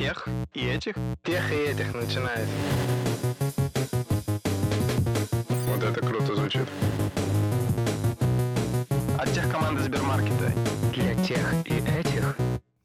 тех и этих? Тех и этих начинает. Вот это круто звучит. От тех команды Сбермаркета. Для тех и этих.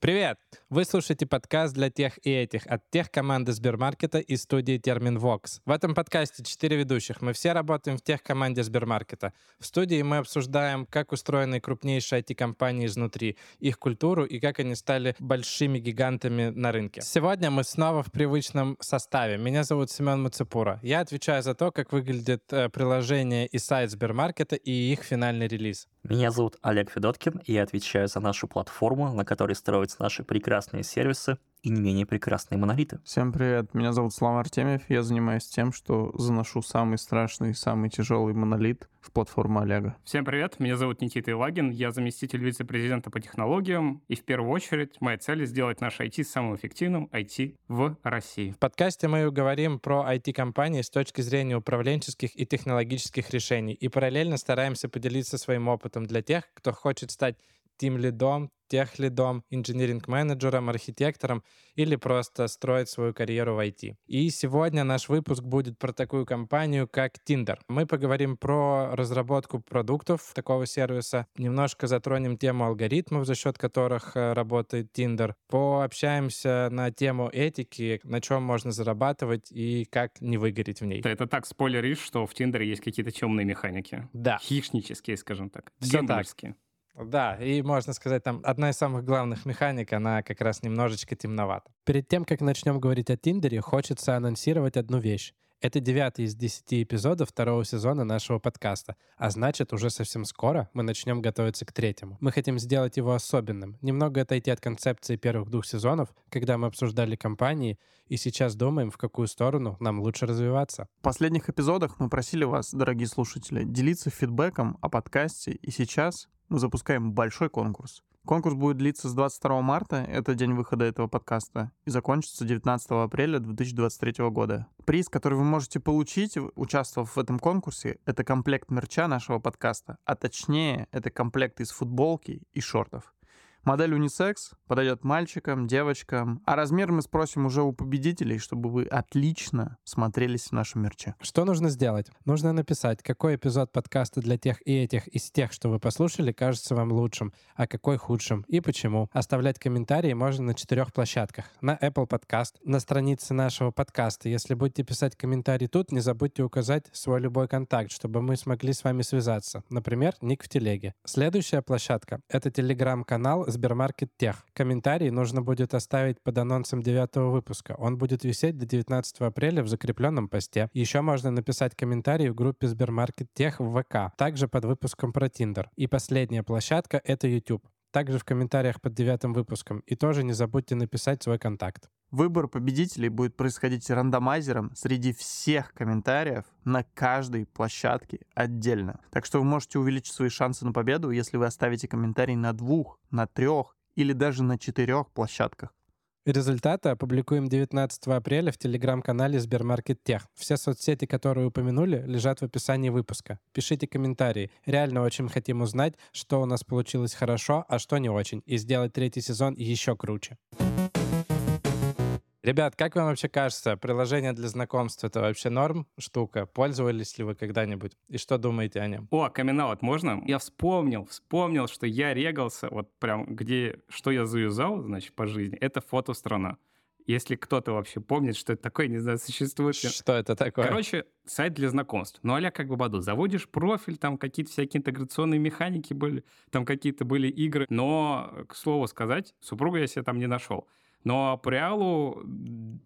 Привет! Вы слушаете подкаст для тех и этих от тех команды Сбермаркета и студии Термин Vox. В этом подкасте четыре ведущих. Мы все работаем в тех команде Сбермаркета. В студии мы обсуждаем, как устроены крупнейшие IT-компании изнутри, их культуру и как они стали большими гигантами на рынке. Сегодня мы снова в привычном составе. Меня зовут Семен Мацепура. Я отвечаю за то, как выглядит э, приложение и сайт Сбермаркета и их финальный релиз. Меня зовут Олег Федоткин, и я отвечаю за нашу платформу, на которой строятся наши прекрасные сервисы и не менее прекрасные монолиты. Всем привет, меня зовут Слава Артемьев, я занимаюсь тем, что заношу самый страшный, самый тяжелый монолит в платформу Олега. Всем привет, меня зовут Никита Илагин, я заместитель вице-президента по технологиям, и в первую очередь моя цель сделать наш IT самым эффективным IT в России. В подкасте мы говорим про IT-компании с точки зрения управленческих и технологических решений, и параллельно стараемся поделиться своим опытом для тех, кто хочет стать тим-лидом, тех-лидом, инжиниринг-менеджером, архитектором или просто строить свою карьеру в IT. И сегодня наш выпуск будет про такую компанию, как Tinder. Мы поговорим про разработку продуктов такого сервиса, немножко затронем тему алгоритмов, за счет которых э, работает Tinder, пообщаемся на тему этики, на чем можно зарабатывать и как не выгореть в ней. Это, это так спойлеришь, что в Tinder есть какие-то темные механики. Да. Хищнические, скажем так. Всё так. Да, и можно сказать, там одна из самых главных механик, она как раз немножечко темновата. Перед тем, как начнем говорить о Тиндере, хочется анонсировать одну вещь. Это девятый из десяти эпизодов второго сезона нашего подкаста, а значит, уже совсем скоро мы начнем готовиться к третьему. Мы хотим сделать его особенным, немного отойти от концепции первых двух сезонов, когда мы обсуждали компании, и сейчас думаем, в какую сторону нам лучше развиваться. В последних эпизодах мы просили вас, дорогие слушатели, делиться фидбэком о подкасте, и сейчас мы запускаем большой конкурс. Конкурс будет длиться с 22 марта, это день выхода этого подкаста, и закончится 19 апреля 2023 года. Приз, который вы можете получить, участвовав в этом конкурсе, это комплект мерча нашего подкаста, а точнее, это комплект из футболки и шортов. Модель унисекс подойдет мальчикам, девочкам, а размер мы спросим уже у победителей, чтобы вы отлично смотрелись в нашем мерче. Что нужно сделать? Нужно написать, какой эпизод подкаста для тех и этих из тех, что вы послушали, кажется вам лучшим, а какой худшим и почему. Оставлять комментарии можно на четырех площадках. На Apple Podcast, на странице нашего подкаста. Если будете писать комментарий тут, не забудьте указать свой любой контакт, чтобы мы смогли с вами связаться. Например, ник в телеге. Следующая площадка — это телеграм-канал Сбермаркет Тех. Комментарий нужно будет оставить под анонсом девятого выпуска. Он будет висеть до 19 апреля в закрепленном посте. Еще можно написать комментарий в группе Сбермаркет Тех в ВК, также под выпуском про Tinder. И последняя площадка — это YouTube. Также в комментариях под девятым выпуском. И тоже не забудьте написать свой контакт. Выбор победителей будет происходить рандомайзером среди всех комментариев на каждой площадке отдельно. Так что вы можете увеличить свои шансы на победу, если вы оставите комментарий на двух, на трех или даже на четырех площадках. Результаты опубликуем 19 апреля в телеграм-канале Сбермаркет Тех. Все соцсети, которые упомянули, лежат в описании выпуска. Пишите комментарии. Реально очень хотим узнать, что у нас получилось хорошо, а что не очень, и сделать третий сезон еще круче. Ребят, как вам вообще кажется, приложение для знакомств — это вообще норм штука? Пользовались ли вы когда-нибудь? И что думаете о нем? О, камин можно? Я вспомнил, вспомнил, что я регался, вот прям где, что я заюзал, значит, по жизни, это фотострана. Если кто-то вообще помнит, что это такое, не знаю, существует. Что это такое? Короче, сайт для знакомств. Ну, а как бы Баду. Заводишь профиль, там какие-то всякие интеграционные механики были, там какие-то были игры. Но, к слову сказать, супругу я себе там не нашел. Но по реалу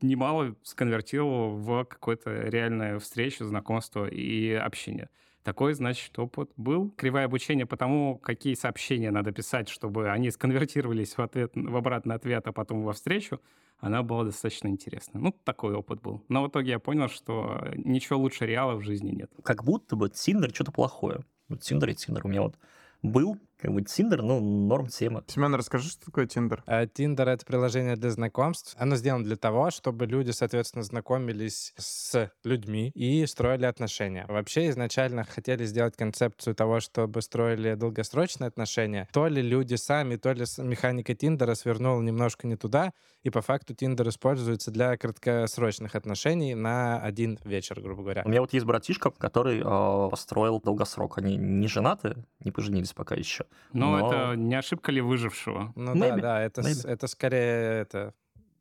немало сконвертировал в какую-то реальную встречу, знакомство и общение. Такой, значит, опыт был. Кривое обучение по тому, какие сообщения надо писать, чтобы они сконвертировались в, ответ, в обратный ответ, а потом во встречу, она была достаточно интересна. Ну, такой опыт был. Но в итоге я понял, что ничего лучше реала в жизни нет. Как будто бы Тиндер что-то плохое. Вот Тиндер и Тиндер. У меня вот был Как бы Тиндер, ну, норм тема. Семен, расскажи, что такое Тиндер? А Tinder — это приложение для знакомств. Оно сделано для того, чтобы люди, соответственно, знакомились с людьми и строили отношения. Вообще изначально хотели сделать концепцию того, чтобы строили долгосрочные отношения. То ли люди сами, то ли механика Тиндера свернула немножко не туда, и по факту Тиндер используется для краткосрочных отношений на один вечер, грубо говоря. У меня вот есть братишка, который э, построил долгосрок. Они не женаты, не поженились пока еще. Но, Но- это не ошибка ли выжившего? Ну да, Maybe, да, это, с- maybe. это скорее это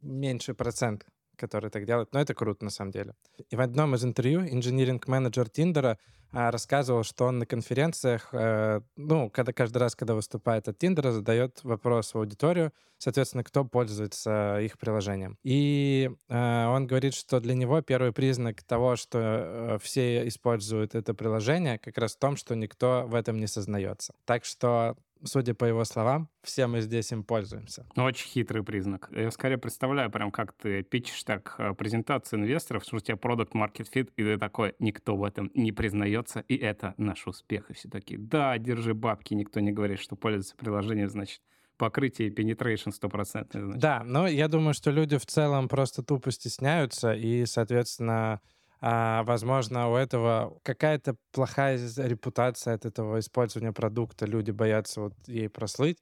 меньший процент, который так делает, но это круто на самом деле. И в одном из интервью инженеринг-менеджер Тиндера а, рассказывал, что он на конференциях, э, ну, когда каждый раз, когда выступает от Тиндера, задает вопрос в аудиторию, соответственно, кто пользуется их приложением. И э, он говорит, что для него первый признак того, что э, все используют это приложение, как раз в том, что никто в этом не сознается. Так что судя по его словам, все мы здесь им пользуемся. Очень хитрый признак. Я скорее представляю, прям как ты пичешь так э, презентацию инвесторов, что у тебя продукт market fit, и ты такой, никто в этом не признается, и это наш успех. И все такие, да, держи бабки, никто не говорит, что пользуется приложением, значит, покрытие penetration стопроцентное. Да, но я думаю, что люди в целом просто тупо стесняются, и, соответственно, а, возможно, у этого какая-то плохая репутация от этого использования продукта, люди боятся вот ей прослыть.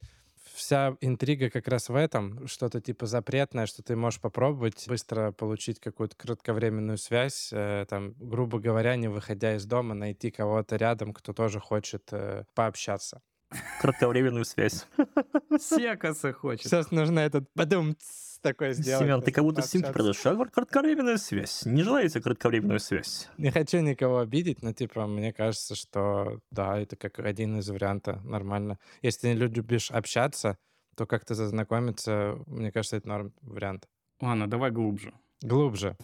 Вся интрига как раз в этом, что-то типа запретное, что ты можешь попробовать быстро получить какую-то кратковременную связь, э, там, грубо говоря, не выходя из дома, найти кого-то рядом, кто тоже хочет э, пообщаться. Кратковременную связь. Секаса хочет. Сейчас нужно этот подум такой сделать. Семен, ты как будто симки пообщаться. продаешь. Кратковременная связь. Не желаете кратковременную связь? Не хочу никого обидеть, но, типа, мне кажется, что, да, это как один из вариантов, нормально. Если ты не любишь общаться, то как-то зазнакомиться, мне кажется, это норм вариант. Ладно, давай глубже. Глубже.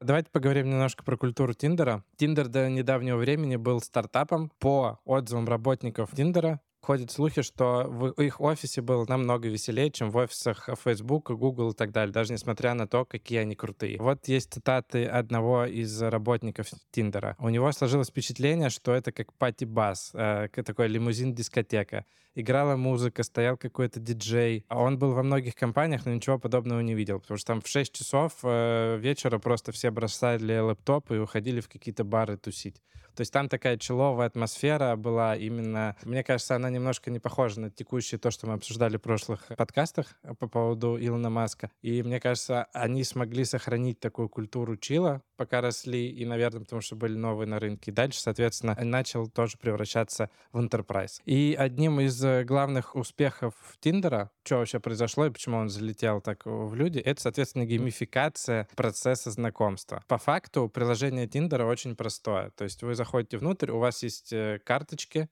Давайте поговорим немножко про культуру Тиндера. Тиндер до недавнего времени был стартапом. По отзывам работников Тиндера ходят слухи, что в их офисе было намного веселее, чем в офисах Facebook, Google и так далее, даже несмотря на то, какие они крутые. Вот есть цитаты одного из работников Тиндера. У него сложилось впечатление, что это как пати-бас, э, такой лимузин-дискотека. Играла музыка, стоял какой-то диджей. Он был во многих компаниях, но ничего подобного не видел, потому что там в 6 часов э, вечера просто все бросали лэптоп и уходили в какие-то бары тусить. То есть там такая человая атмосфера была именно... Мне кажется, она немножко не похожа на текущее то, что мы обсуждали в прошлых подкастах по поводу Илона Маска. И мне кажется, они смогли сохранить такую культуру чила, пока росли, и, наверное, потому что были новые на рынке. И дальше, соответственно, начал тоже превращаться в enterprise. И одним из э, главных успехов Тиндера, что вообще произошло и почему он залетел так в люди, это, соответственно, геймификация процесса знакомства. По факту приложение Тиндера очень простое. То есть вы заходите внутрь, у вас есть э, карточки,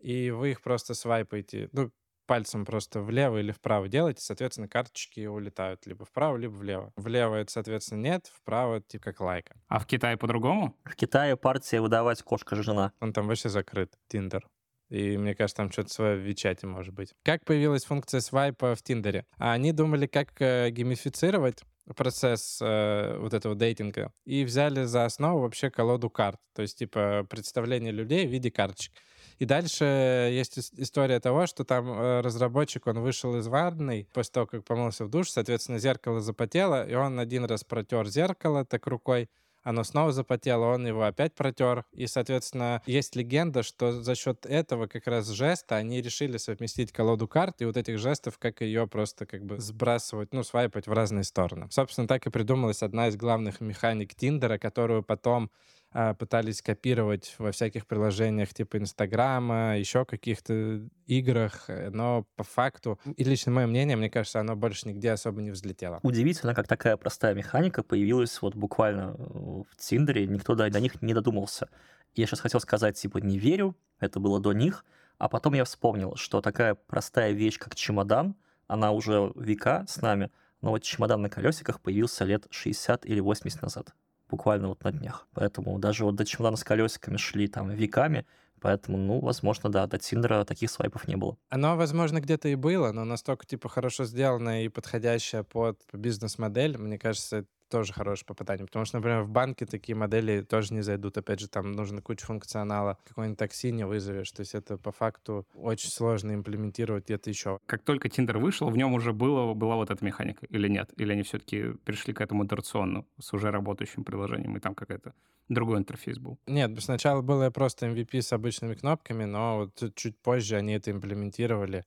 и вы их просто свайпаете. Ну, пальцем просто влево или вправо делаете, соответственно, карточки улетают либо вправо, либо влево. Влево это, соответственно, нет, вправо это типа как лайка. А в Китае по-другому? В Китае партия выдавать кошка-жена. Он там вообще закрыт, Тиндер. И мне кажется, там что-то свое в Вичате может быть. Как появилась функция свайпа в Тиндере? А Они думали, как э, геймифицировать процесс э, вот этого дейтинга и взяли за основу вообще колоду карт. То есть, типа, представление людей в виде карточек. И дальше есть ис- история того, что там э, разработчик, он вышел из ванной после того, как помылся в душ, соответственно, зеркало запотело, и он один раз протер зеркало так рукой, оно снова запотело, он его опять протер. И, соответственно, есть легенда, что за счет этого как раз жеста они решили совместить колоду карт и вот этих жестов, как ее просто как бы сбрасывать, ну, свайпать в разные стороны. Собственно, так и придумалась одна из главных механик Тиндера, которую потом пытались копировать во всяких приложениях типа Инстаграма, еще каких-то играх, э, но по факту, и лично мое мнение, мне кажется, оно больше нигде особо не взлетело. Удивительно, как такая простая механика появилась вот буквально э, в Тиндере, никто до, до них не додумался. Я сейчас хотел сказать, типа, не верю, это было до них, а потом я вспомнил, что такая простая вещь, как чемодан, она уже века с нами, но вот чемодан на колесиках появился лет 60 или 80 назад, буквально вот на днях. Поэтому даже вот до чемодана с колесиками шли там веками, поэтому, ну, возможно, да, до Тиндера таких свайпов не было. Оно, возможно, где-то и было, но настолько, типа, хорошо сделано и подходящее под бизнес-модель, мне кажется, тоже хорошее попадание. Потому что, например, в банке такие модели тоже не зайдут. Опять же, там нужно куча функционала. Какой-нибудь такси не вызовешь. То есть это по факту очень сложно имплементировать где-то еще. Как только Tinder вышел, в нем уже было, была вот эта механика или нет? Или они все-таки перешли к этому итерационно с уже работающим приложением, и там какая-то другой интерфейс был? Нет, сначала было просто MVP с обычными кнопками, но вот чуть позже они это имплементировали.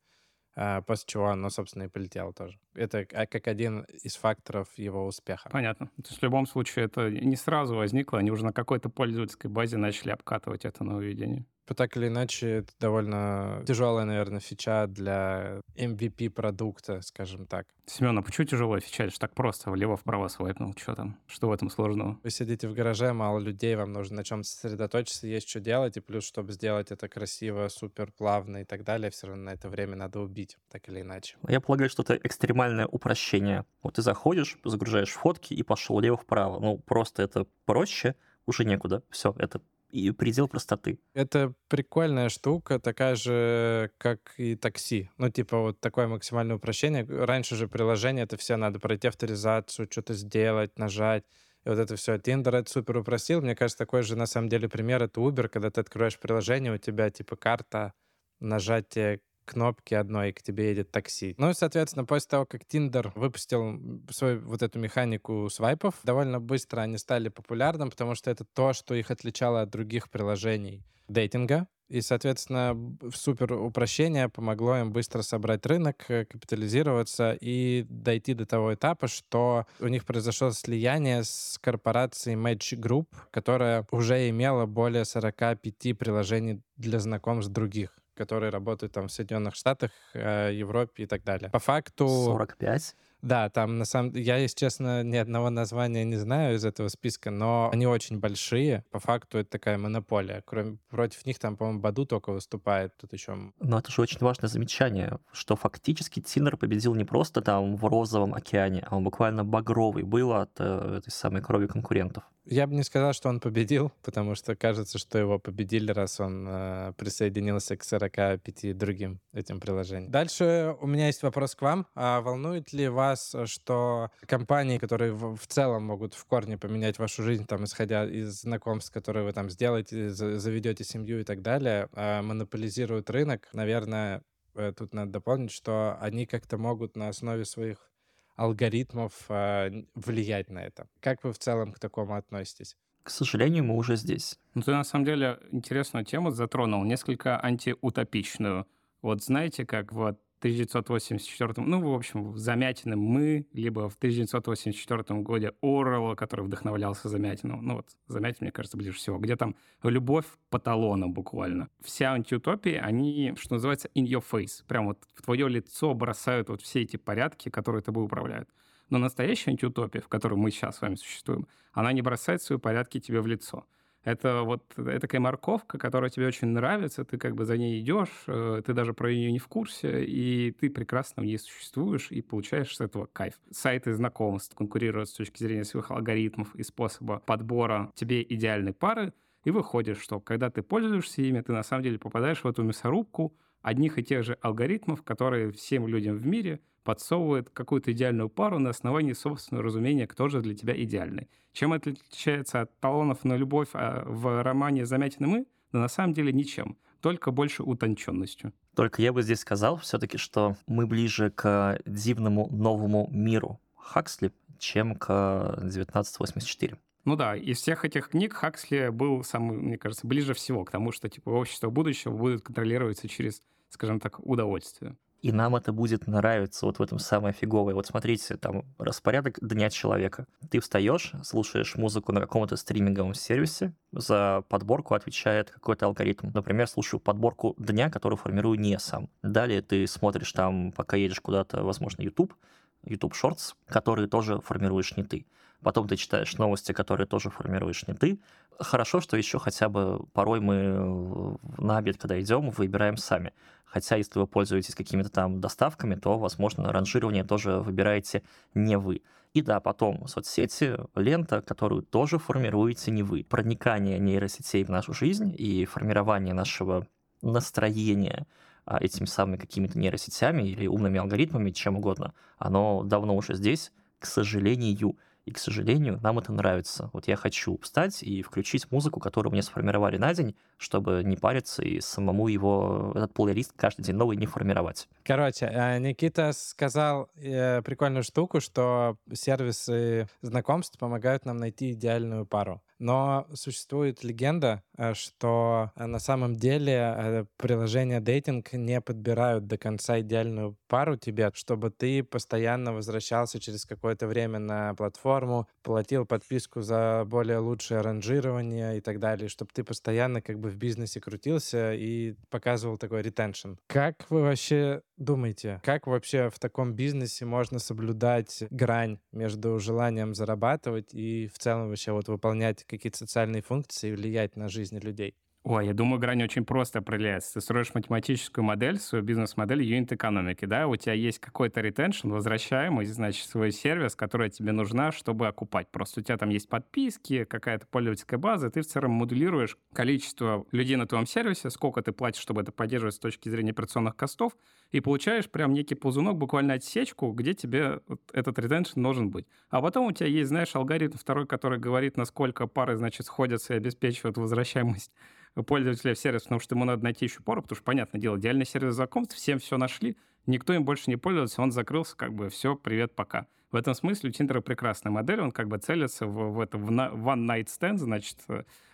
А, после чего оно, собственно, и полетело тоже. Это как один из факторов его успеха. Понятно. То есть в любом случае это не сразу возникло, они уже на какой-то пользовательской базе начали обкатывать это нововведение. Так или иначе, это довольно тяжелая, наверное, фича для MVP продукта, скажем так. Семен, а почему тяжелая фича? Это же так просто, влево-вправо свайпнул. Что там? Что в этом сложного? Вы сидите в гараже, мало людей, вам нужно на чем сосредоточиться, есть что делать, и плюс, чтобы сделать это красиво, супер плавно и так далее, все равно на это время надо убить, так или иначе. Я полагаю, что это экстремальное упрощение. Вот ты заходишь, загружаешь фотки и пошел лево-вправо. Ну, просто это проще, уже некуда. Все, это и предел простоты. Это прикольная штука, такая же, как и такси. Ну, типа вот такое максимальное упрощение. Раньше же приложение, это все надо пройти авторизацию, что-то сделать, нажать. И вот это все. Tinder это супер упростил. Мне кажется, такой же на самом деле пример — это Uber, когда ты открываешь приложение, у тебя типа карта, нажатие кнопки одной, и к тебе едет такси. Ну и, соответственно, после того, как Tinder выпустил свою вот эту механику свайпов, довольно быстро они стали популярным, потому что это то, что их отличало от других приложений дейтинга. И, соответственно, супер упрощение помогло им быстро собрать рынок, э, капитализироваться и дойти до того этапа, что у них произошло слияние с корпорацией Match Group, которая уже имела более 45 приложений для знакомств других которые работают там в Соединенных Штатах, э, Европе и так далее. По факту... 45? Да, там на самом я, если честно, ни одного названия не знаю из этого списка, но они очень большие. По факту это такая монополия. Кроме против них там, по-моему, Баду только выступает. Тут еще. Но это же очень важное замечание, что фактически Тинер победил не просто там в розовом океане, а он буквально багровый был от э, этой самой крови конкурентов. Я бы не сказал, что он победил, потому что кажется, что его победили, раз он э, присоединился к 45 другим этим приложениям. Дальше у меня есть вопрос к вам. А волнует ли вас, что компании, которые в, в целом могут в корне поменять вашу жизнь, там, исходя из знакомств, которые вы там сделаете, заведете семью и так далее, э, монополизируют рынок? Наверное, э, тут надо дополнить, что они как-то могут на основе своих алгоритмов э, влиять на это. Как вы в целом к такому относитесь? К сожалению, мы уже здесь. Ну, ты на самом деле интересную тему затронул, несколько антиутопичную. Вот знаете, как вот 1984, ну, в общем, Замятиным мы, либо в 1984 году Орелла, который вдохновлялся Замятиным. Ну, вот Замятин, мне кажется, ближе всего. Где там любовь по буквально. Вся антиутопии, они, что называется, in your face. Прям вот в твое лицо бросают вот все эти порядки, которые тобой управляют. Но настоящая антиутопия, в которой мы сейчас с вами существуем, она не бросает свои порядки тебе в лицо. Это вот это такая морковка, которая тебе очень нравится, ты как бы за ней идешь, э, ты даже про нее не в курсе, и ты прекрасно в ней существуешь и получаешь с этого кайф. Сайты знакомств конкурируют с точки зрения своих алгоритмов и способа подбора тебе идеальной пары, и выходит, что когда ты пользуешься ими, ты на самом деле попадаешь в эту мясорубку одних и тех же алгоритмов, которые всем людям в мире — подсовывает какую-то идеальную пару на основании собственного разумения, кто же для тебя идеальный. Чем это отличается от талонов на любовь а в романе «Замятины мы»? Да на самом деле ничем, только больше утонченностью. Только я бы здесь сказал все-таки, что мы ближе к дивному новому миру Хаксли, чем к 1984. Ну да, из всех этих книг Хаксли был самый, мне кажется, ближе всего к тому, что типа общество будущего будет контролироваться через, скажем так, удовольствие и нам это будет нравиться. Вот в этом самое фиговое. Вот смотрите, там распорядок дня человека. Ты встаешь, слушаешь музыку на каком-то стриминговом сервисе, за подборку отвечает какой-то алгоритм. Например, слушаю подборку дня, которую формирую не сам. Далее ты смотришь там, пока едешь куда-то, возможно, YouTube, YouTube Shorts, которые тоже формируешь не ты. Потом ты читаешь новости, которые тоже формируешь не ты. Хорошо, что еще хотя бы порой мы на обед, когда идем, выбираем сами. Хотя, если вы пользуетесь какими-то там доставками, то, возможно, ранжирование тоже выбираете не вы. И да, потом соцсети, лента, которую тоже формируете не вы. Проникание нейросетей в нашу жизнь и формирование нашего настроения этими самыми какими-то нейросетями или умными алгоритмами, чем угодно, оно давно уже здесь, к сожалению. И, к сожалению, нам это нравится. Вот я хочу встать и включить музыку, которую мне сформировали на день, чтобы не париться и самому его, этот плейлист каждый день новый не формировать. Короче, э, Никита сказал э, прикольную штуку, что сервисы знакомств помогают нам найти идеальную пару. Но существует легенда, э, что э, на самом деле э, приложения дейтинг не подбирают до конца идеальную пару тебе, чтобы ты постоянно возвращался через какое-то время на платформу, платил подписку за более лучшее ранжирование и так далее, чтобы ты постоянно как бы в бизнесе крутился и показывал такой ретеншн. Как вы вообще думаете, как вообще в таком бизнесе можно соблюдать грань между желанием зарабатывать и в целом вообще вот выполнять какие-то социальные функции и влиять на жизнь людей? Ой, я думаю, грань очень просто определяется. Ты строишь математическую модель, свою бизнес-модель юнит-экономики, да, у тебя есть какой-то ретеншн, возвращаемый, значит, свой сервис, который тебе нужна, чтобы окупать. Просто у тебя там есть подписки, какая-то пользовательская база, ты в целом моделируешь количество людей на твоем сервисе, сколько ты платишь, чтобы это поддерживать с точки зрения операционных костов, и получаешь прям некий ползунок, буквально отсечку, где тебе этот ретеншн должен быть. А потом у тебя есть, знаешь, алгоритм второй, который говорит, насколько пары, значит, сходятся и обеспечивают возвращаемость пользователя в сервис, потому что ему надо найти еще пару, потому что, понятное дело, идеальный сервис знакомств, всем все нашли, никто им больше не пользовался, он закрылся, как бы, все, привет, пока. В этом смысле у Тиндера прекрасная модель, он как бы целится в, в это в one night stand, значит,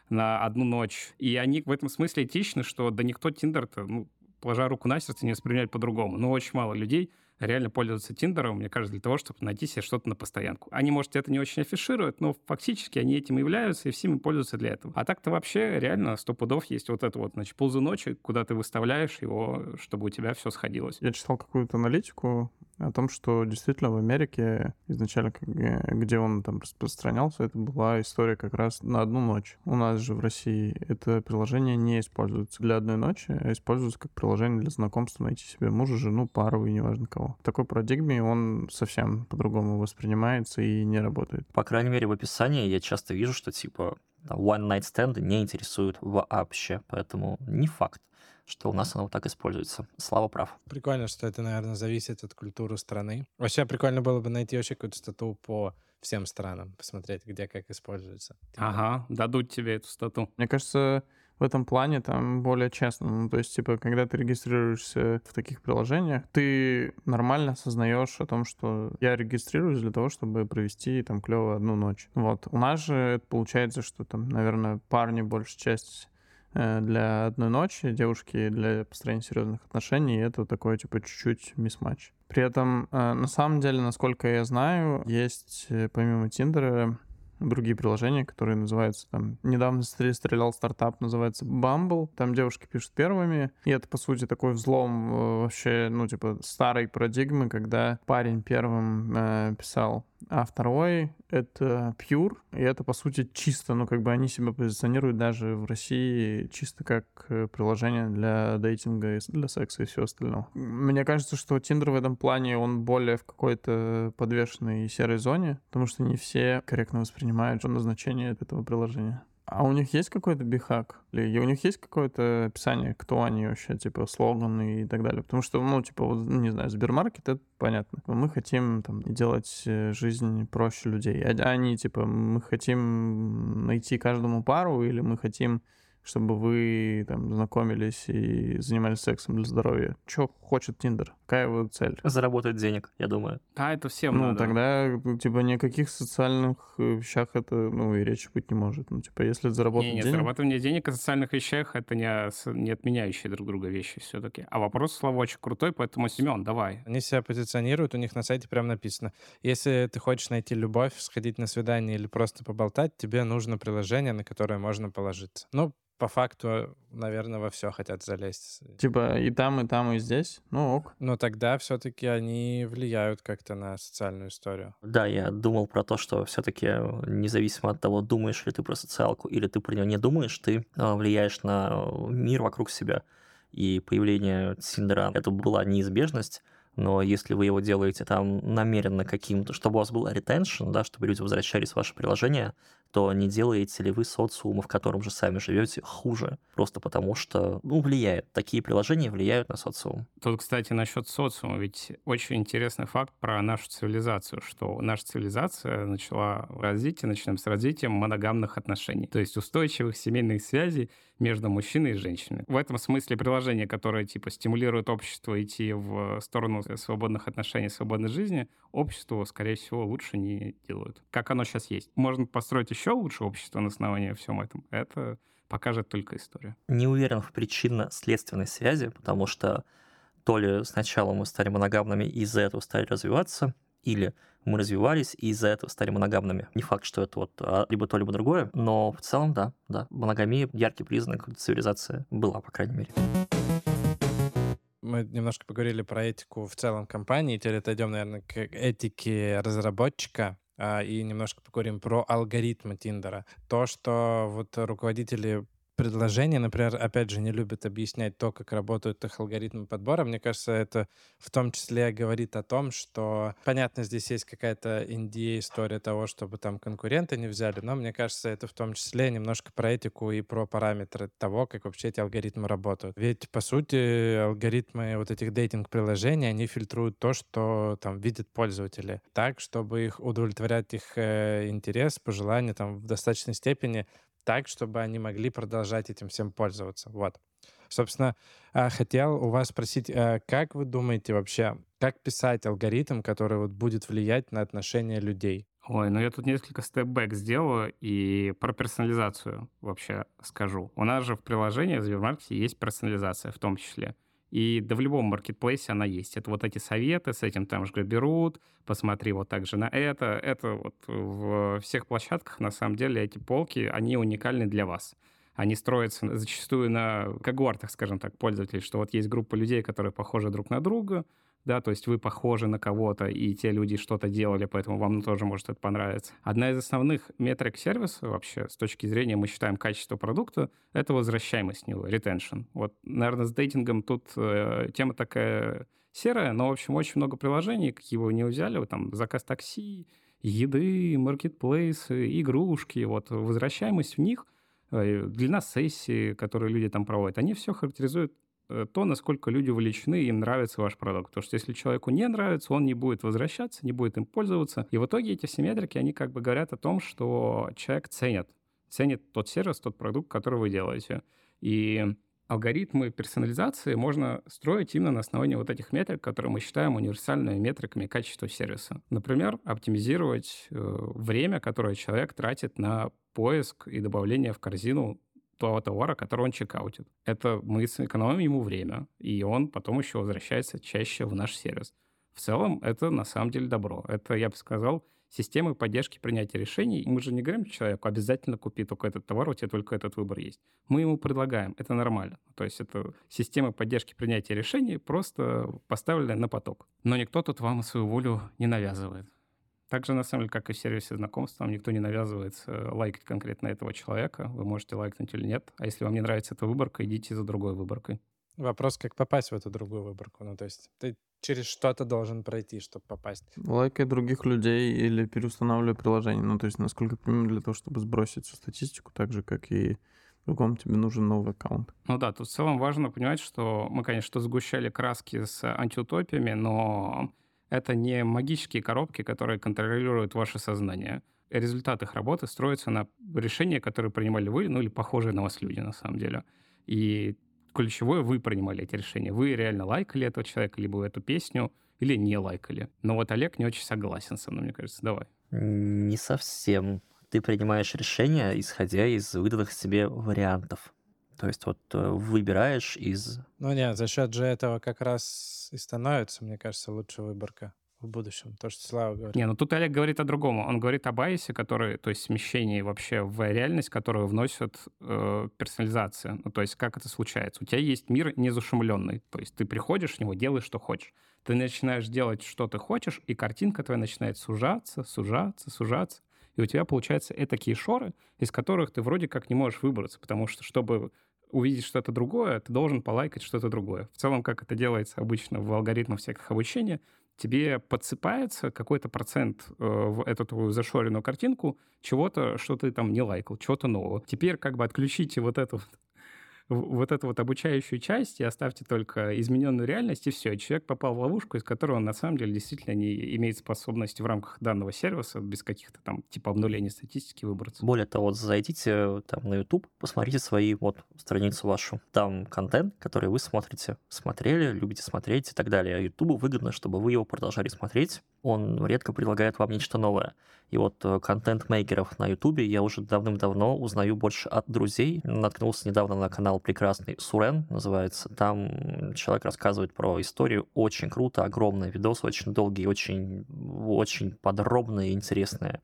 на одну ночь. И они в этом смысле этичны, что да никто Тиндер-то, ну, положа руку на сердце, не воспринимает по-другому. Но очень мало людей реально пользуются Тиндером, мне кажется, для того, чтобы найти себе что-то на постоянку. Они, может, это не очень афишируют, но фактически они этим являются, и всеми пользуются для этого. А так-то вообще реально сто пудов есть вот это вот, значит, ползуночек, куда ты выставляешь его, чтобы у тебя все сходилось. Я читал какую-то аналитику о том, что действительно в Америке изначально, где он там распространялся, это была история как раз на одну ночь. У нас же в России это приложение не используется для одной ночи, а используется как приложение для знакомства, найти себе мужа, жену, пару и неважно кого. В такой парадигме он совсем по-другому воспринимается и не работает. По крайней мере, в описании я часто вижу, что типа one night stand не интересует вообще, поэтому не факт что у нас оно вот так используется. Слава прав. Прикольно, что это, наверное, зависит от культуры страны. Вообще прикольно было бы найти вообще какую-то стату по всем странам, посмотреть, где как используется. Ага, дадут тебе эту стату. Мне кажется, в этом плане там более честно. Ну, то есть, типа, когда ты регистрируешься в таких приложениях, ты нормально осознаешь о том, что я регистрируюсь для того, чтобы провести там клево одну ночь. Вот. У нас же это получается, что там, наверное, парни большая часть для одной ночи, девушки для построения серьезных отношений, и это такой, типа, чуть-чуть мисс-матч. При этом, э, на самом деле, насколько я знаю, есть э, помимо Тиндера другие приложения, которые называются там... Недавно стрелял стартап, называется Bumble. Там девушки пишут первыми. И это, по сути, такой взлом вообще, ну, типа, старой парадигмы, когда парень первым э, писал а второй — это Pure, и это, по сути, чисто, ну, как бы они себя позиционируют даже в России чисто как э, приложение для дейтинга, для секса и всего остального. Мне кажется, что Tinder в этом плане, он более в какой-то подвешенной серой зоне, потому что не все корректно воспринимают назначение этого приложения. А у них есть какой-то бихак? Или у них есть какое-то описание, кто они вообще, типа, слоганы и так далее? Потому что, ну, типа, вот, ну, не знаю, Сбермаркет, это понятно. Мы хотим там делать э, жизнь проще людей. А они, типа, мы хотим найти каждому пару или мы хотим чтобы вы там знакомились и занимались сексом для здоровья. Что хочет Тиндер? Какая его цель? Заработать денег, я думаю. А это всем Ну, надо. тогда, типа, никаких социальных э, вещах это, ну, и речи быть не может. Ну, типа, если заработать не, не, денег... зарабатывание денег о социальных вещах — это не, не отменяющие друг друга вещи все-таки. А вопрос, Слава, очень крутой, поэтому, Семен, давай. Они себя позиционируют, у них на сайте прям написано. Если ты хочешь найти любовь, сходить на свидание или просто поболтать, тебе нужно приложение, на которое можно положиться. Ну, по факту, наверное, во все хотят залезть. Типа и там, и там, и здесь. Ну ок. Но тогда все-таки они влияют как-то на социальную историю. Да, я думал про то, что все-таки независимо от того, думаешь ли ты про социалку или ты про нее не думаешь, ты а, влияешь на мир вокруг себя. И появление Тиндера — это была неизбежность, но если вы его делаете там намеренно каким-то, чтобы у вас был ретеншн, да, чтобы люди возвращались в ваше приложение, то не делаете ли вы социума, в котором же сами живете, хуже? Просто потому что, ну, влияет. Такие приложения влияют на социум. Тут, кстати, насчет социума, ведь очень интересный факт про нашу цивилизацию, что наша цивилизация начала развитие, начинаем с развитием моногамных отношений, то есть устойчивых семейных связей между мужчиной и женщиной. В этом смысле приложения, которые типа стимулируют общество идти в сторону свободных отношений, свободной жизни, обществу, скорее всего, лучше не делают. Как оно сейчас есть. Можно построить еще лучше общество на основании всем этом. Это покажет только история. Не уверен в причинно-следственной связи, потому что то ли сначала мы стали моногамными и из-за этого стали развиваться, или мы развивались и из-за этого стали моногамными. Не факт, что это вот а, либо то, либо другое, но в целом, да, да, моногамия — яркий признак цивилизации была, по крайней мере. Мы немножко поговорили про этику в целом компании, теперь отойдем, наверное, к этике разработчика а, и немножко поговорим про алгоритмы Тиндера. То, что вот руководители предложения, например, опять же, не любят объяснять то, как работают их алгоритмы подбора. Мне кажется, это в том числе говорит о том, что, понятно, здесь есть какая-то индия история того, чтобы там конкуренты не взяли, но мне кажется, это в том числе немножко про этику и про параметры того, как вообще эти алгоритмы работают. Ведь, по сути, алгоритмы вот этих дейтинг-приложений, они фильтруют то, что там видят пользователи, так, чтобы их удовлетворять их э, интерес, пожелания там в достаточной степени так, чтобы они могли продолжать этим всем пользоваться. Вот. Собственно, а, хотел у вас спросить, а, как вы думаете вообще, как писать алгоритм, который вот будет влиять на отношения людей? Ой, ну я тут несколько степ-бэк сделаю и про персонализацию вообще скажу. У нас же в приложении в Сбермаркете есть персонализация в том числе. И да в любом маркетплейсе она есть. Это вот эти советы, с этим там же берут, посмотри вот так же на это. Это вот в всех площадках, на самом деле, эти полки, они уникальны для вас. Они строятся зачастую на когортах, скажем так, пользователей, что вот есть группа людей, которые похожи друг на друга, да, то есть вы похожи на кого-то, и те люди что-то делали, поэтому вам тоже может это понравиться. Одна из основных метрик сервиса вообще с точки зрения, мы считаем, качества продукта, это возвращаемость него, retention. Вот, наверное, с дейтингом тут э, тема такая серая, но, в общем, очень много приложений, какие вы не взяли, там заказ такси, еды, маркетплейсы, игрушки, вот возвращаемость в них, э, длина сессии, которые люди там проводят, они все характеризуют то, насколько люди увлечены, им нравится ваш продукт. Потому что если человеку не нравится, он не будет возвращаться, не будет им пользоваться. И в итоге эти все метрики, они как бы говорят о том, что человек ценит. Ценит тот сервис, тот продукт, который вы делаете. И алгоритмы персонализации можно строить именно на основании вот этих метрик, которые мы считаем универсальными метриками качества сервиса. Например, оптимизировать э, время, которое человек тратит на поиск и добавление в корзину того товара, который он чекаутит. Это мы сэкономим ему время, и он потом еще возвращается чаще в наш сервис. В целом, это на самом деле добро. Это, я бы сказал, системы поддержки принятия решений. Мы же не говорим человеку, обязательно купи только этот товар, у тебя только этот выбор есть. Мы ему предлагаем, это нормально. То есть это системы поддержки принятия решений просто поставлены на поток. Но никто тут вам свою волю не навязывает. Также, на самом деле, как и в сервисе знакомств, вам никто не навязывается э, лайкать конкретно этого человека. Вы можете лайкнуть или нет. А если вам не нравится эта выборка, идите за другой выборкой. Вопрос, как попасть в эту другую выборку. Ну, то есть ты через что-то должен пройти, чтобы попасть. Лайкай других людей или переустанавливай приложение. Ну, то есть, насколько я понимаю, для того, чтобы сбросить всю статистику, так же, как и другом тебе нужен новый аккаунт. Ну да, тут в целом важно понимать, что мы, конечно, сгущали краски с антиутопиями, но это не магические коробки, которые контролируют ваше сознание. Результат их работы строится на решения, которые принимали вы, ну или похожие на вас люди на самом деле. И ключевое, вы принимали эти решения. Вы реально лайкали этого человека, либо эту песню, или не лайкали. Но вот Олег не очень согласен со мной, мне кажется. Давай. Не совсем. Ты принимаешь решения, исходя из выданных себе вариантов. То есть вот э, выбираешь из... Ну нет, за счет же этого как раз и становится, мне кажется, лучшая выборка в будущем. То, что Слава говорит. Не, ну тут Олег говорит о другом. Он говорит о байсе, который, то есть смещении вообще в реальность, которую вносит э, персонализация. Ну, то есть как это случается? У тебя есть мир незашумленный. То есть ты приходишь в него, делаешь, что хочешь. Ты начинаешь делать, что ты хочешь, и картинка твоя начинает сужаться, сужаться, сужаться. И у тебя получаются такие шоры, из которых ты вроде как не можешь выбраться, потому что, чтобы увидеть что-то другое, ты должен полайкать что-то другое. В целом, как это делается обычно в алгоритмах всяких обучения, тебе подсыпается какой-то процент э, в эту твою зашоренную картинку чего-то, что ты там не лайкал, чего-то нового. Теперь как бы отключите вот эту вот эту вот обучающую часть и оставьте только измененную реальность, и все. Человек попал в ловушку, из которой он на самом деле действительно не имеет способности в рамках данного сервиса без каких-то там типа обнуления статистики выбраться. Более того, зайдите там на YouTube, посмотрите свои вот страницу вашу. Там контент, который вы смотрите, смотрели, любите смотреть и так далее. YouTube выгодно, чтобы вы его продолжали смотреть. Он редко предлагает вам нечто новое. И вот э, контент-мейкеров на YouTube я уже давным-давно узнаю больше от друзей. Наткнулся недавно на канал прекрасный Сурен называется. Там человек рассказывает про историю. Очень круто, огромный видос, очень долгий, очень, очень подробный и интересный.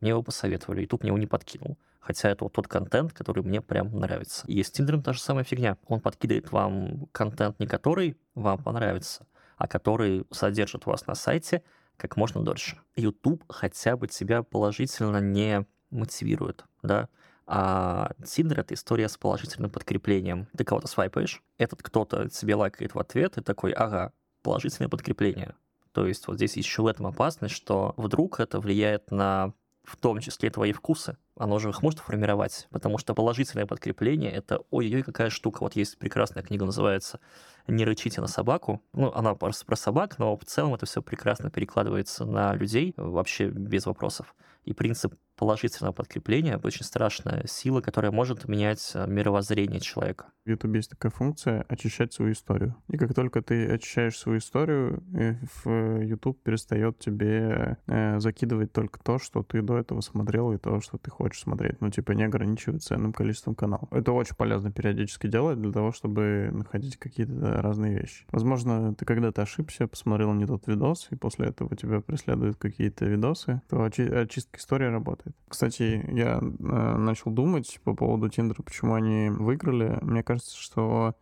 Мне его посоветовали, YouTube мне его не подкинул. Хотя это вот тот контент, который мне прям нравится. И с Тиндером та же самая фигня. Он подкидывает вам контент, не который вам понравится, а который содержит вас на сайте как можно дольше. YouTube хотя бы тебя положительно не мотивирует, да. А Тиндер — это история с положительным подкреплением. Ты кого-то свайпаешь, этот кто-то тебе лайкает в ответ, и такой, ага, положительное подкрепление. То есть вот здесь еще в этом опасность, что вдруг это влияет на в том числе твои вкусы. Оно же их может формировать, потому что положительное подкрепление — это ой-ой, какая штука. Вот есть прекрасная книга, называется «Не рычите на собаку». Ну, она про, про собак, но в целом это все прекрасно перекладывается на людей вообще без вопросов. И принцип положительного подкрепления — очень страшная сила, которая может менять э, мировоззрение человека. В YouTube есть такая функция — очищать свою историю. И как только ты очищаешь свою историю, э, YouTube перестает тебе э, закидывать только то, что ты до этого смотрел, и то, что ты хочешь смотреть. Ну, типа, не ограничивать ценным количеством каналов. Это очень полезно периодически делать для того, чтобы находить какие-то разные вещи. Возможно, ты когда-то ошибся, посмотрел не тот видос, и после этого тебя преследуют какие-то видосы, то очи- очистка истории работает. Кстати, я э, начал думать по поводу Тиндера, почему они выиграли. Мне кажется, что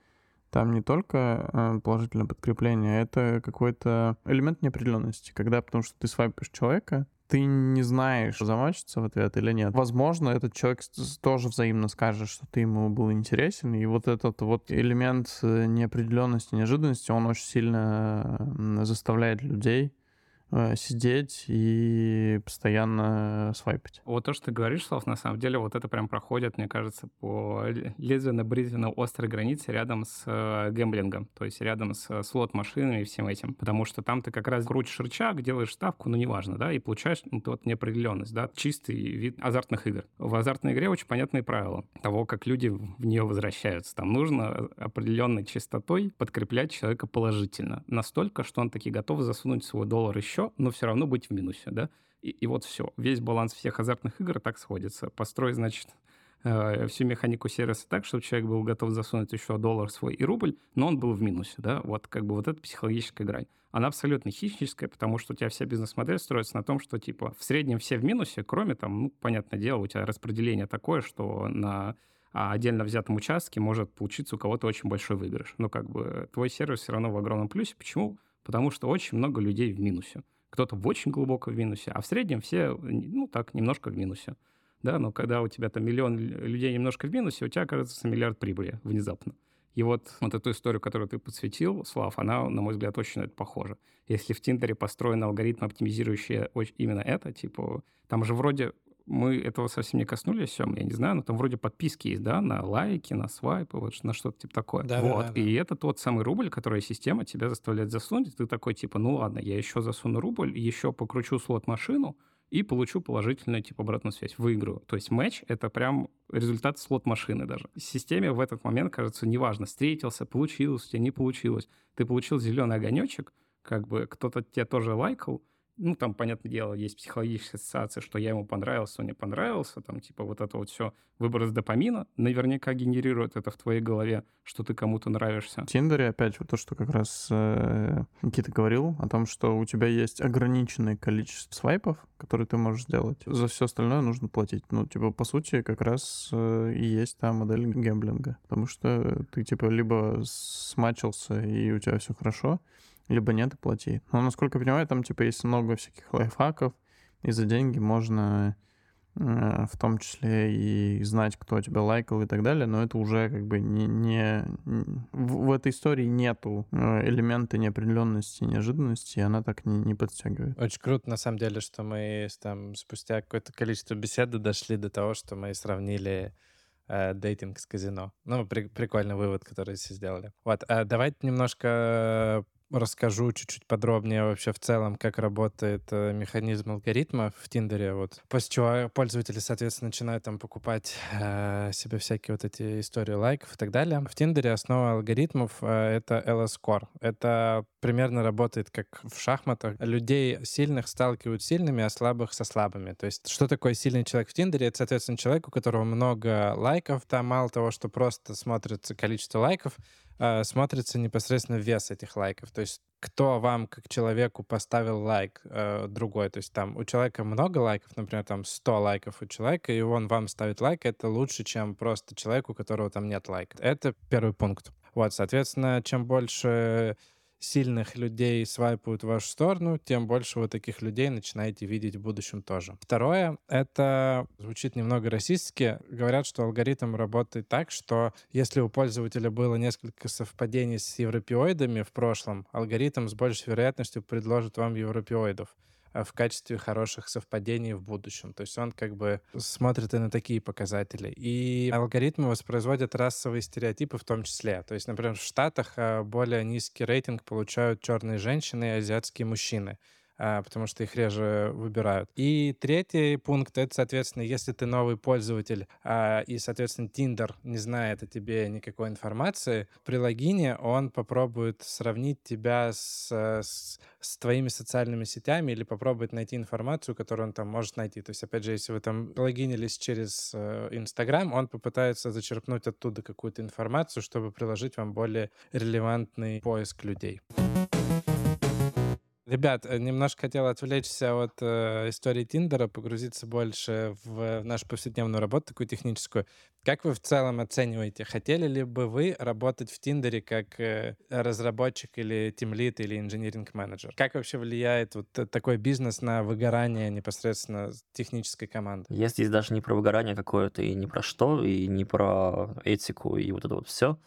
там не только э, положительное подкрепление, это какой-то элемент неопределенности, когда потому что ты свайпаешь человека, ты не знаешь, замачиться в ответ или нет. Возможно, этот человек тоже взаимно скажет, что ты ему был интересен, и вот этот вот элемент э, неопределенности, неожиданности, он очень сильно заставляет людей Э, сидеть и постоянно свайпить. Вот то, что ты говоришь, Слав, на самом деле вот это прям проходит, мне кажется, по лезвенно-бритвенно острой границе рядом с э, гэмблингом, то есть рядом с э, слот-машинами и всем этим, потому что там ты как раз крутишь рычаг, делаешь ставку, ну неважно, да, и получаешь ну, вот неопределенность, да, чистый вид азартных игр. В азартной игре очень понятные правила того, как люди в нее возвращаются. Там нужно определенной частотой подкреплять человека положительно, настолько, что он таки готов засунуть свой доллар еще еще, но все равно быть в минусе, да. И, и вот все. Весь баланс всех азартных игр так сходится. Построй, значит, э, всю механику сервиса так, чтобы человек был готов засунуть еще доллар свой и рубль, но он был в минусе, да, вот как бы вот эта психологическая грань. Она абсолютно хищническая, потому что у тебя вся бизнес-модель строится на том, что, типа, в среднем все в минусе, кроме там, ну, понятное дело, у тебя распределение такое, что на а отдельно взятом участке может получиться у кого-то очень большой выигрыш. Но как бы твой сервис все равно в огромном плюсе. Почему? Потому что очень много людей в минусе. Кто-то в очень глубоко в минусе, а в среднем все, ну так, немножко в минусе. Да, но когда у тебя там миллион людей немножко в минусе, у тебя оказывается миллиард прибыли внезапно. И вот, вот эту историю, которую ты подсветил, Слав, она, на мой взгляд, очень на это похожа. Если в Тиндере построен алгоритм, оптимизирующий именно это, типа, там же вроде мы этого совсем не коснулись, все, я не знаю, но там вроде подписки есть, да, на лайки, на свайпы, вот на что-то типа такое. Да, вот. да, да, и это тот самый рубль, который система тебя заставляет засунуть, и ты такой типа, ну ладно, я еще засуну рубль, еще покручу слот-машину, и получу положительную типа обратную связь, выиграю. То есть матч — это прям результат слот-машины даже. Системе в этот момент, кажется, неважно, встретился, получилось у тебя, не получилось. Ты получил зеленый огонечек, как бы кто-то тебя тоже лайкал, ну, там, понятное дело, есть психологическая ассоциация, что я ему понравился, он не понравился, там, типа, вот это вот все, выброс допамина наверняка генерирует это в твоей голове, что ты кому-то нравишься. В Тиндере, опять, вот то, что как раз э, Никита говорил, о том, что у тебя есть ограниченное количество свайпов, которые ты можешь сделать. За все остальное нужно платить. Ну, типа, по сути, как раз э, и есть та модель гэмблинга. Потому что ты, типа, либо смачился, и у тебя все хорошо, либо нет и плати. Но, насколько я понимаю, там, типа, есть много всяких лайфхаков, и за деньги можно э, в том числе и знать, кто тебя лайкал и так далее, но это уже как бы не... не в, в этой истории нету э, элемента неопределенности, неожиданности, и она так не, не подстегивает. Очень круто, на самом деле, что мы там спустя какое-то количество беседы дошли до того, что мы сравнили э, дейтинг с казино. Ну, при- прикольный вывод, который все сделали. Вот, э, давайте немножко расскажу чуть-чуть подробнее вообще в целом, как работает э, механизм алгоритма в Тиндере. Вот. После чего пользователи, соответственно, начинают там покупать э, себе всякие вот эти истории лайков и так далее. В Тиндере основа алгоритмов э, — это LS-Core. Это примерно работает как в шахматах. Людей сильных сталкивают с сильными, а слабых со слабыми. То есть что такое сильный человек в Тиндере? Это, соответственно, человек, у которого много лайков. Там мало того, что просто смотрится количество лайков, э, смотрится непосредственно вес этих лайков. То есть кто вам, как человеку, поставил лайк э, другой. То есть там у человека много лайков, например, там 100 лайков у человека, и он вам ставит лайк, это лучше, чем просто человек, у которого там нет лайка. Это первый пункт. Вот, соответственно, чем больше сильных людей свайпают в вашу сторону, тем больше вы таких людей начинаете видеть в будущем тоже. Второе, это звучит немного расистски. Говорят, что алгоритм работает так, что если у пользователя было несколько совпадений с европеоидами в прошлом, алгоритм с большей вероятностью предложит вам европеоидов в качестве хороших совпадений в будущем. То есть он как бы смотрит и на такие показатели. И алгоритмы воспроизводят расовые стереотипы в том числе. То есть, например, в Штатах а, более низкий рейтинг получают черные женщины и азиатские мужчины потому что их реже выбирают. И третий пункт — это, соответственно, если ты новый пользователь, а, и, соответственно, Tinder не знает о тебе никакой информации, при логине он попробует сравнить тебя с, с, с твоими социальными сетями или попробует найти информацию, которую он там может найти. То есть, опять же, если вы там логинились через э, Инстаграм, он попытается зачерпнуть оттуда какую-то информацию, чтобы приложить вам более релевантный поиск людей. Ребят, э, немножко хотел отвлечься от э, истории Тиндера, погрузиться больше в нашу повседневную работу, такую техническую. Как вы в целом оцениваете? Хотели ли бы вы работать в Тиндере как э, разработчик или тимлит или инжиниринг-менеджер? Как вообще влияет вот такой бизнес на выгорание непосредственно технической команды? Я здесь даже не про выгорание какое-то и не про что, и не про этику и вот это вот все.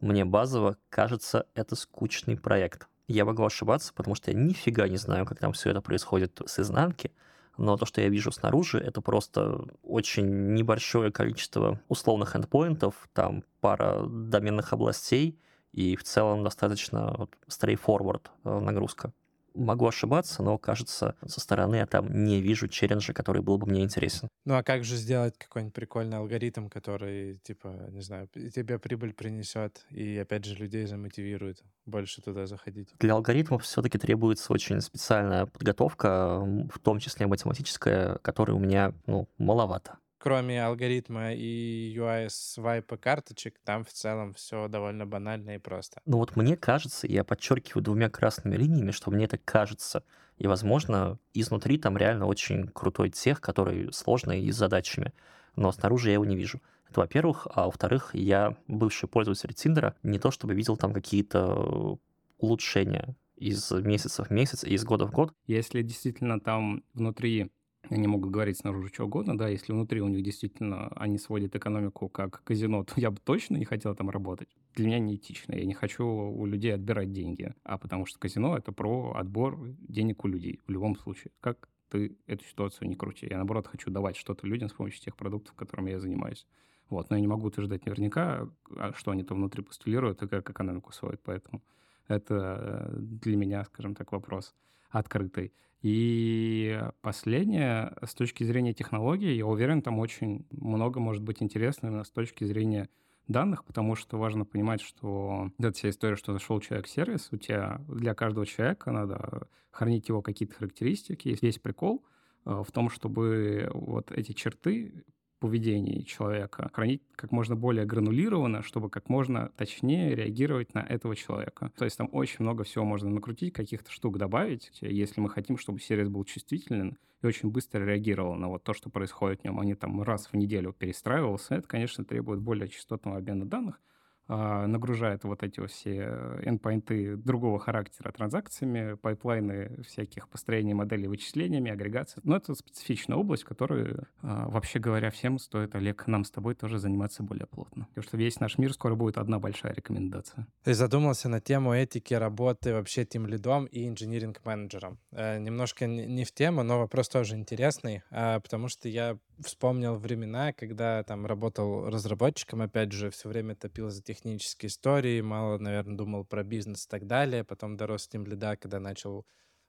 Мне базово кажется, это скучный проект. Я могу ошибаться, потому что я нифига не знаю, как там все это происходит с изнанки, но то, что я вижу снаружи, это просто очень небольшое количество условных эндпоинтов, там пара доменных областей, и в целом достаточно straightforward э, нагрузка. Могу ошибаться, но, кажется, со стороны я там не вижу челленджа, который был бы мне интересен. Ну а как же сделать какой-нибудь прикольный алгоритм, который, типа, не знаю, тебе прибыль принесет и, опять же, людей замотивирует больше туда заходить? Для алгоритмов все-таки требуется очень специальная подготовка, в том числе математическая, которой у меня, ну, маловато кроме алгоритма и UI свайпа карточек, там в целом все довольно банально и просто. Ну вот мне кажется, я подчеркиваю двумя красными линиями, что мне это кажется. И, возможно, изнутри там реально очень крутой тех, который сложный и с задачами. Но снаружи я его не вижу. Это во-первых. А во-вторых, я бывший пользователь Тиндера, не то чтобы видел там какие-то улучшения из месяца в месяц и из года в год. Если действительно там внутри они могут говорить снаружи что угодно, да, если внутри у них действительно они сводят экономику как казино, то я бы точно не хотел там работать. Для меня неэтично. Я не хочу у людей отбирать деньги, а потому что казино — это про отбор денег у людей в любом случае. Как ты эту ситуацию не крути. Я, наоборот, хочу давать что-то людям с помощью тех продуктов, которыми я занимаюсь. Вот. Но я не могу утверждать наверняка, а что они там внутри постулируют и как экономику сводят. Поэтому это э, для меня, скажем так, вопрос открытый. И последнее, с точки зрения технологий, я уверен, там очень много может быть интересно именно с точки зрения данных, потому что важно понимать, что эта вся история, что зашел человек в сервис, у тебя для каждого человека надо хранить его какие-то характеристики. Есть весь прикол э, в том, чтобы вот эти черты поведении человека, хранить как можно более гранулированно, чтобы как можно точнее реагировать на этого человека. То есть там очень много всего можно накрутить, каких-то штук добавить, если мы хотим, чтобы сервис был чувствителен и очень быстро реагировал на вот то, что происходит в нем, а не там раз в неделю перестраивался. Это, конечно, требует более частотного обмена данных, нагружает вот эти все endpoint ы другого характера транзакциями, пайплайны всяких построений моделей вычислениями, агрегации. Но это специфичная область, которую, а, вообще говоря, всем стоит, Олег, нам с тобой тоже заниматься более плотно. Потому что весь наш мир скоро будет одна большая рекомендация. Ты задумался на тему этики работы вообще тем лидом и инжиниринг-менеджером. Э, немножко не в тему, но вопрос тоже интересный, э, потому что я вспомнил времена, когда там работал разработчиком, опять же, все время топил за технические истории, мало, наверное, думал про бизнес и так далее. Потом дорос тем лида, когда начал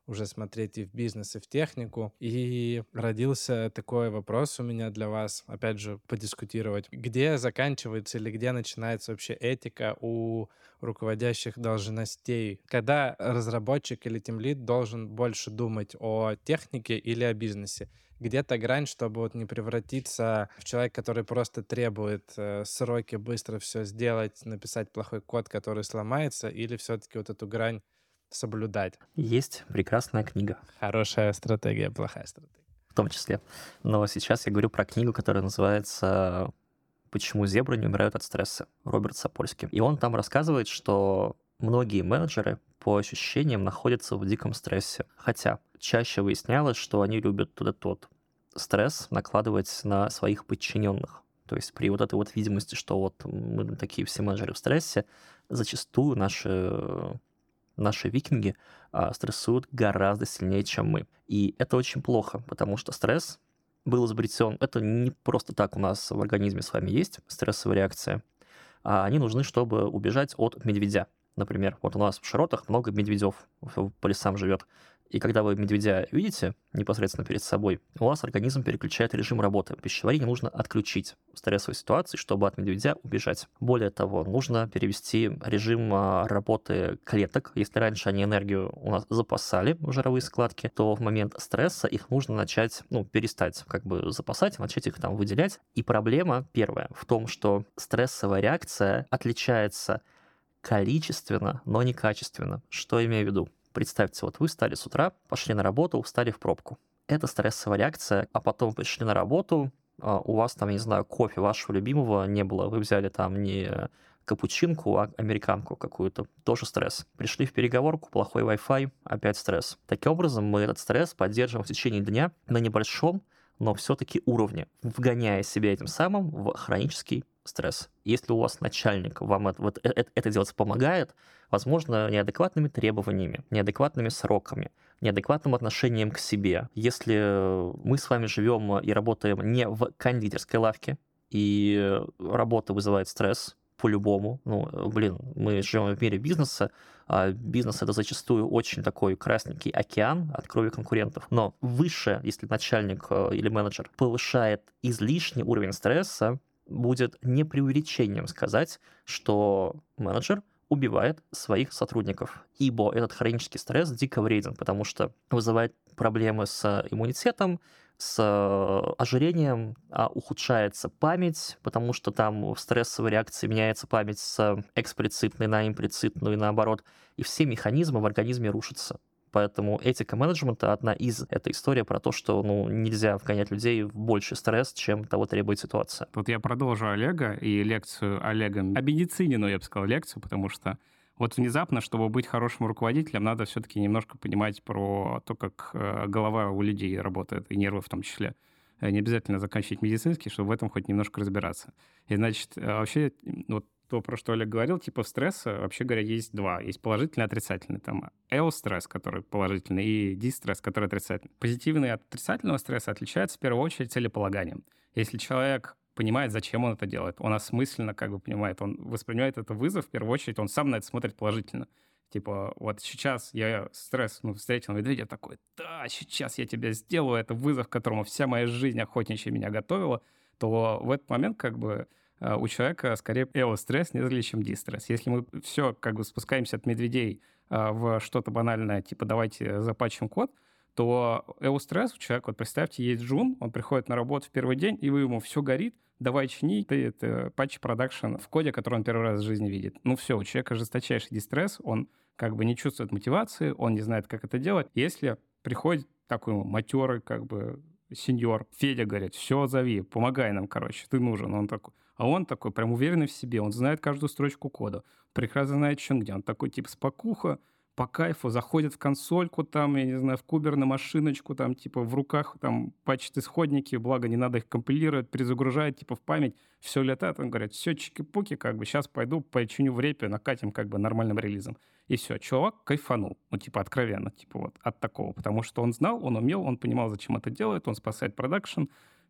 уже смотреть и в бизнес, и в технику. И родился такой вопрос у меня для вас, опять же, подискутировать. Где заканчивается или где начинается вообще этика у руководящих должностей? Когда разработчик или тимлид должен больше думать о технике или о бизнесе? Где-то грань, чтобы вот не превратиться в человека, который просто требует э, сроки быстро все сделать, написать плохой код, который сломается, или все-таки вот эту грань соблюдать. Есть прекрасная книга. Хорошая стратегия, плохая стратегия. В том числе. Но сейчас я говорю про книгу, которая называется «Почему зебры не умирают от стресса» Роберт Сапольский. И он там рассказывает, что многие менеджеры по ощущениям находятся в диком стрессе. Хотя чаще выяснялось, что они любят туда тот стресс накладывать на своих подчиненных. То есть при вот этой вот видимости, что вот мы такие все менеджеры в стрессе, зачастую наши, наши викинги а, стрессуют гораздо сильнее, чем мы. И это очень плохо, потому что стресс был изобретен. Это не просто так у нас в организме с вами есть стрессовая реакция, а они нужны, чтобы убежать от медведя. Например, вот у нас в широтах много медведев по лесам живет. И когда вы медведя видите непосредственно перед собой, у вас организм переключает режим работы. Пищеварение нужно отключить в стрессовой ситуации, чтобы от медведя убежать. Более того, нужно перевести режим а, работы клеток. Если раньше они энергию у нас запасали в жировые складки, то в момент стресса их нужно начать, ну, перестать как бы запасать, начать их там выделять. И проблема первая в том, что стрессовая реакция отличается количественно, но не качественно. Что имею в виду? Представьте, вот вы встали с утра, пошли на работу, встали в пробку. Это стрессовая реакция, а потом пришли на работу, а у вас там, не знаю, кофе вашего любимого не было, вы взяли там не капучинку, а американку какую-то, тоже стресс. Пришли в переговорку, плохой Wi-Fi, опять стресс. Таким образом, мы этот стресс поддерживаем в течение дня на небольшом, но все-таки уровне, вгоняя себя этим самым в хронический стресс. Если у вас начальник вам это, вот это, это делать помогает, возможно, неадекватными требованиями, неадекватными сроками, неадекватным отношением к себе. Если мы с вами живем и работаем не в кондитерской лавке, и работа вызывает стресс, по-любому. Ну, блин, мы живем в мире бизнеса, а бизнес это зачастую очень такой красненький океан от крови конкурентов. Но выше, если начальник э, или менеджер повышает излишний уровень стресса, будет не преувеличением сказать, что менеджер убивает своих сотрудников, ибо этот хронический стресс дико вреден, потому что вызывает проблемы с иммунитетом, с э, ожирением, а ухудшается память, потому что там в стрессовой реакции меняется память с эксплицитной на имплицитную и наоборот, и все механизмы в организме рушатся. Поэтому этика менеджмента одна из. Это история про то, что ну, нельзя вгонять людей в больший стресс, чем того требует ситуация. Вот я продолжу Олега и лекцию Олега, обедицинину, я бы сказал, лекцию, потому что вот внезапно, чтобы быть хорошим руководителем, надо все-таки немножко понимать про то, как э, голова у людей работает, и нервы в том числе. Э, не обязательно заканчивать медицинский, чтобы в этом хоть немножко разбираться. И, значит, э, вообще, вот то, про что Олег говорил, типов стресса, вообще говоря, есть два. Есть положительный и отрицательный. Там эостресс, который положительный, и дистресс, который отрицательный. Позитивный от отрицательного стресса отличается в первую очередь целеполаганием. Если человек понимает, зачем он это делает, он осмысленно как бы понимает, он воспринимает это вызов, в первую очередь, он сам на это смотрит положительно. Типа, вот сейчас я стресс, ну, встретил медведя такой, да, сейчас я тебя сделаю, это вызов, к которому вся моя жизнь охотничья меня готовила, то в этот момент как бы у человека скорее эостресс, нежели чем дистресс. Если мы все как бы спускаемся от медведей а, в что-то банальное, типа давайте запачим код, то эостресс у человека, вот представьте, есть Джун, он приходит на работу в первый день, и вы ему все горит, давай чини, ты это патч продакшн в коде, который он первый раз в жизни видит. Ну все, у человека жесточайший дистресс, он как бы не чувствует мотивации, он не знает, как это делать. Если приходит такой матерый, как бы сеньор. Федя говорит, все, зови, помогай нам, короче, ты нужен. Он такой, а он такой прям уверенный в себе, он знает каждую строчку кода, прекрасно знает, что где. Он такой типа спокуха, по кайфу, заходит в консольку там, я не знаю, в кубер на машиночку, там, типа, в руках там пачет исходники, благо не надо их компилировать, перезагружает, типа, в память, все летает, он говорит, все, чики-пуки, как бы, сейчас пойду починю в репе, накатим, как бы, нормальным релизом. И все, чувак кайфанул, ну, типа, откровенно, типа, вот, от такого, потому что он знал, он умел, он понимал, зачем это делает, он спасает продакшн,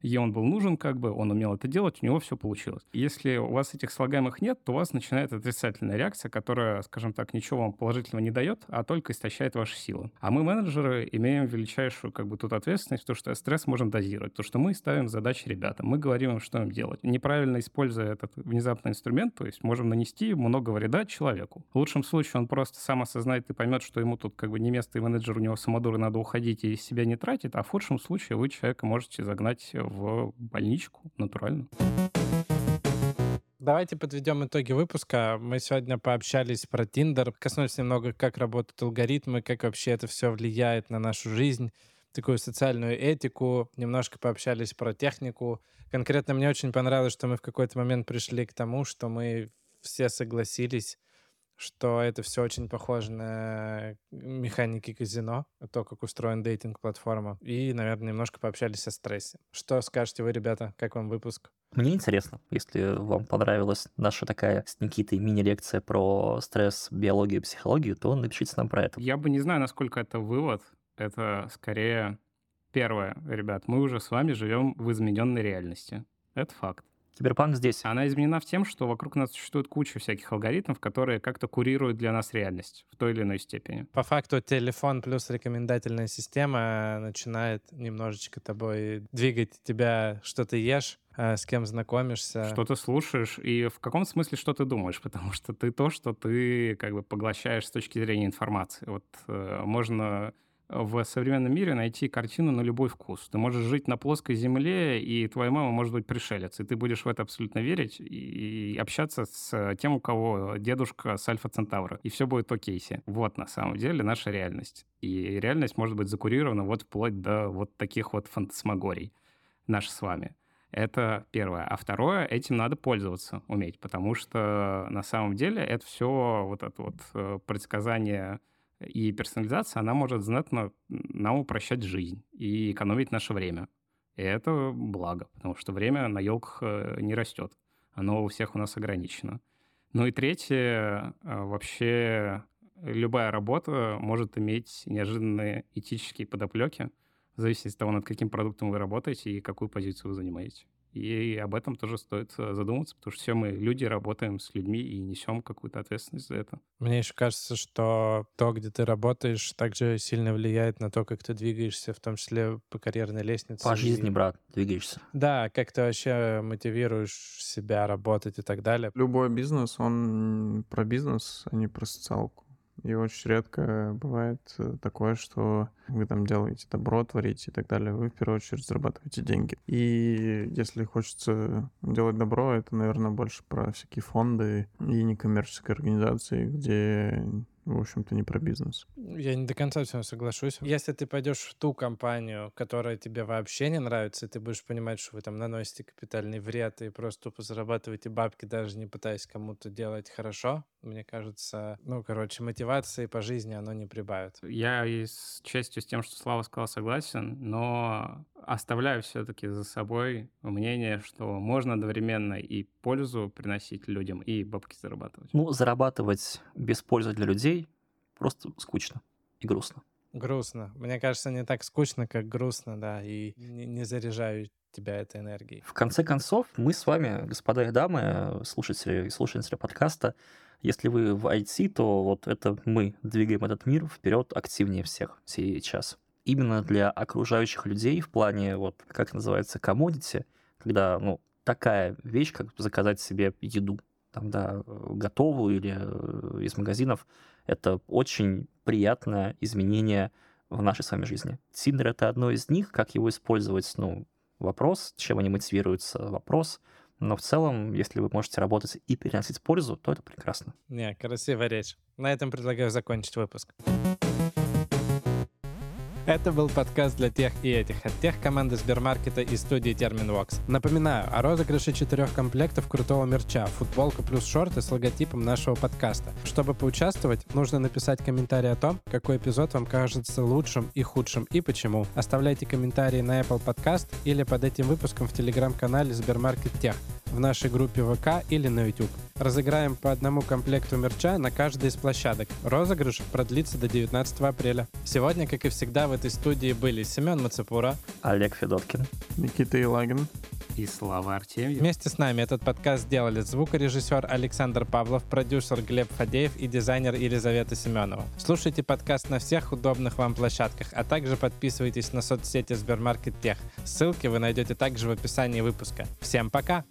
ей он был нужен, как бы, он умел это делать, у него все получилось. Если у вас этих слагаемых нет, то у вас начинает отрицательная реакция, которая, скажем так, ничего вам положительного не дает, а только истощает ваши силы. А мы, менеджеры, имеем величайшую, как бы, тут ответственность, то, что стресс можем дозировать, то, что мы ставим задачи ребятам, мы говорим им, что им делать. Неправильно используя этот внезапный инструмент, то есть можем нанести много вреда человеку. В лучшем случае он просто сам осознает и поймет, что ему тут как бы не место и менеджер, у него самодуры, надо уходить и себя не тратит, а в худшем случае вы человека можете загнать в больничку, натурально. Давайте подведем итоги выпуска. Мы сегодня пообщались про Тиндер, коснулись немного, как работают алгоритмы, как вообще это все влияет на нашу жизнь, такую социальную этику, немножко пообщались про технику. Конкретно мне очень понравилось, что мы в какой-то момент пришли к тому, что мы все согласились что это все очень похоже на механики казино, то, как устроен дейтинг-платформа. И, наверное, немножко пообщались о стрессе. Что скажете вы, ребята? Как вам выпуск? Мне интересно, если вам понравилась наша такая с Никитой мини-лекция про стресс, биологию, психологию, то напишите нам про это. Я бы не знаю, насколько это вывод. Это скорее первое, ребят, мы уже с вами живем в измененной реальности. Это факт. Киберпанк здесь. Она изменена в тем, что вокруг нас существует куча всяких алгоритмов, которые как-то курируют для нас реальность в той или иной степени. По факту телефон плюс рекомендательная система начинает немножечко тобой двигать тебя, что ты ешь, э, с кем знакомишься. Что ты слушаешь и в каком смысле что ты думаешь, потому что ты то, что ты как бы поглощаешь с точки зрения информации. Вот э, можно в современном мире найти картину на любой вкус. Ты можешь жить на плоской земле, и твоя мама может быть пришелец, и ты будешь в это абсолютно верить и общаться с тем, у кого дедушка с Альфа Центавра, и все будет окей. Вот на самом деле наша реальность. И реальность может быть закурирована вот вплоть до вот таких вот фантасмагорий наш с вами. Это первое. А второе, этим надо пользоваться, уметь, потому что на самом деле это все вот это вот э, предсказание и персонализация, она может знатно нам упрощать жизнь и экономить наше время. И это благо, потому что время на елках э, не растет. Оно у всех у нас ограничено. Ну и третье, э, вообще любая работа может иметь неожиданные этические подоплеки, в зависимости от того, над каким продуктом вы работаете и какую позицию вы занимаете. И об этом тоже стоит э, задуматься, потому что все мы люди, работаем с людьми и несем какую-то ответственность за это. Мне еще кажется, что то, где ты работаешь, также сильно влияет на то, как ты двигаешься, в том числе по карьерной лестнице. По жизни, брат, двигаешься. Да, как ты вообще мотивируешь себя работать и так далее. Любой бизнес, он про бизнес, а не про социалку. И очень редко бывает э, такое, что вы там делаете добро, творите и так далее. Вы в первую очередь зарабатываете деньги. И если хочется делать добро, это, наверное, больше про всякие фонды и некоммерческие организации, где в общем-то, не про бизнес. Я не до конца с вами соглашусь. Если ты пойдешь в ту компанию, которая тебе вообще не нравится, и ты будешь понимать, что вы там наносите капитальный вред и просто тупо зарабатываете бабки, даже не пытаясь кому-то делать хорошо, мне кажется, ну, короче, мотивации по жизни оно не прибавит. Я и с частью с тем, что Слава сказал, согласен, но оставляю все-таки за собой мнение, что можно одновременно и пользу приносить людям, и бабки зарабатывать. Ну, зарабатывать без пользы для людей просто скучно и грустно. Грустно. Мне кажется, не так скучно, как грустно, да, и не, не заряжаю тебя этой энергией. В конце концов, мы с вами, господа и дамы, слушатели и слушатели подкаста, если вы в IT, то вот это мы двигаем этот мир вперед активнее всех сейчас. Именно для окружающих людей в плане, вот, как называется, commodity, когда, ну, такая вещь, как заказать себе еду, там, да, готовую или э, из магазинов, это очень приятное изменение в нашей с вами жизни. Тиндер — это одно из них. Как его использовать, ну, вопрос. Чем они мотивируются, вопрос. Но в целом, если вы можете работать и переносить пользу, то это прекрасно. Не, красивая речь. На этом предлагаю закончить выпуск. Это был подкаст для тех и этих, от тех команды Сбермаркета и студии Терминвокс. Напоминаю о розыгрыше четырех комплектов крутого мерча, футболка плюс шорты с логотипом нашего подкаста. Чтобы поучаствовать, нужно написать комментарий о том, какой эпизод вам кажется лучшим и худшим и почему. Оставляйте комментарии на Apple Podcast или под этим выпуском в телеграм-канале Сбермаркет Тех в нашей группе ВК или на YouTube. Разыграем по одному комплекту мерча на каждой из площадок. Розыгрыш продлится до 19 апреля. Сегодня, как и всегда, в этой студии были Семен Мацепура. Олег Федоткин. Никита Елагин. И Слава Артемьев. Вместе с нами этот подкаст сделали звукорежиссер Александр Павлов, продюсер Глеб Фадеев и дизайнер Елизавета Семенова. Слушайте подкаст на всех удобных вам площадках, а также подписывайтесь на соцсети Сбермаркет Тех. Ссылки вы найдете также в описании выпуска. Всем пока!